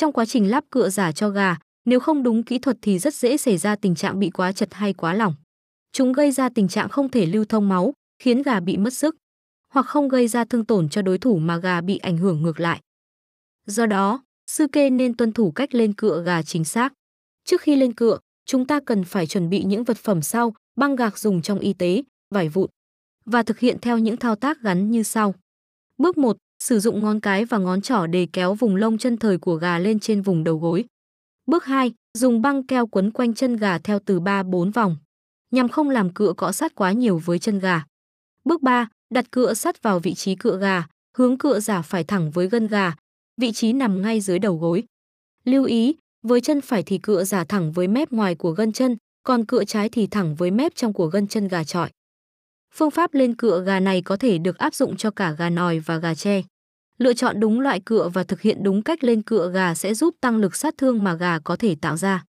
Trong quá trình lắp cựa giả cho gà, nếu không đúng kỹ thuật thì rất dễ xảy ra tình trạng bị quá chật hay quá lỏng. Chúng gây ra tình trạng không thể lưu thông máu, khiến gà bị mất sức, hoặc không gây ra thương tổn cho đối thủ mà gà bị ảnh hưởng ngược lại. Do đó, sư kê nên tuân thủ cách lên cựa gà chính xác. Trước khi lên cựa, chúng ta cần phải chuẩn bị những vật phẩm sau, băng gạc dùng trong y tế, vải vụn và thực hiện theo những thao tác gắn như sau. Bước 1, sử dụng ngón cái và ngón trỏ để kéo vùng lông chân thời của gà lên trên vùng đầu gối. Bước 2, dùng băng keo quấn quanh chân gà theo từ 3-4 vòng, nhằm không làm cựa cọ sát quá nhiều với chân gà. Bước 3, đặt cựa sắt vào vị trí cựa gà, hướng cựa giả phải thẳng với gân gà, vị trí nằm ngay dưới đầu gối. Lưu ý, với chân phải thì cựa giả thẳng với mép ngoài của gân chân, còn cựa trái thì thẳng với mép trong của gân chân gà trọi. Phương pháp lên cựa gà này có thể được áp dụng cho cả gà nòi và gà tre. Lựa chọn đúng loại cựa và thực hiện đúng cách lên cựa gà sẽ giúp tăng lực sát thương mà gà có thể tạo ra.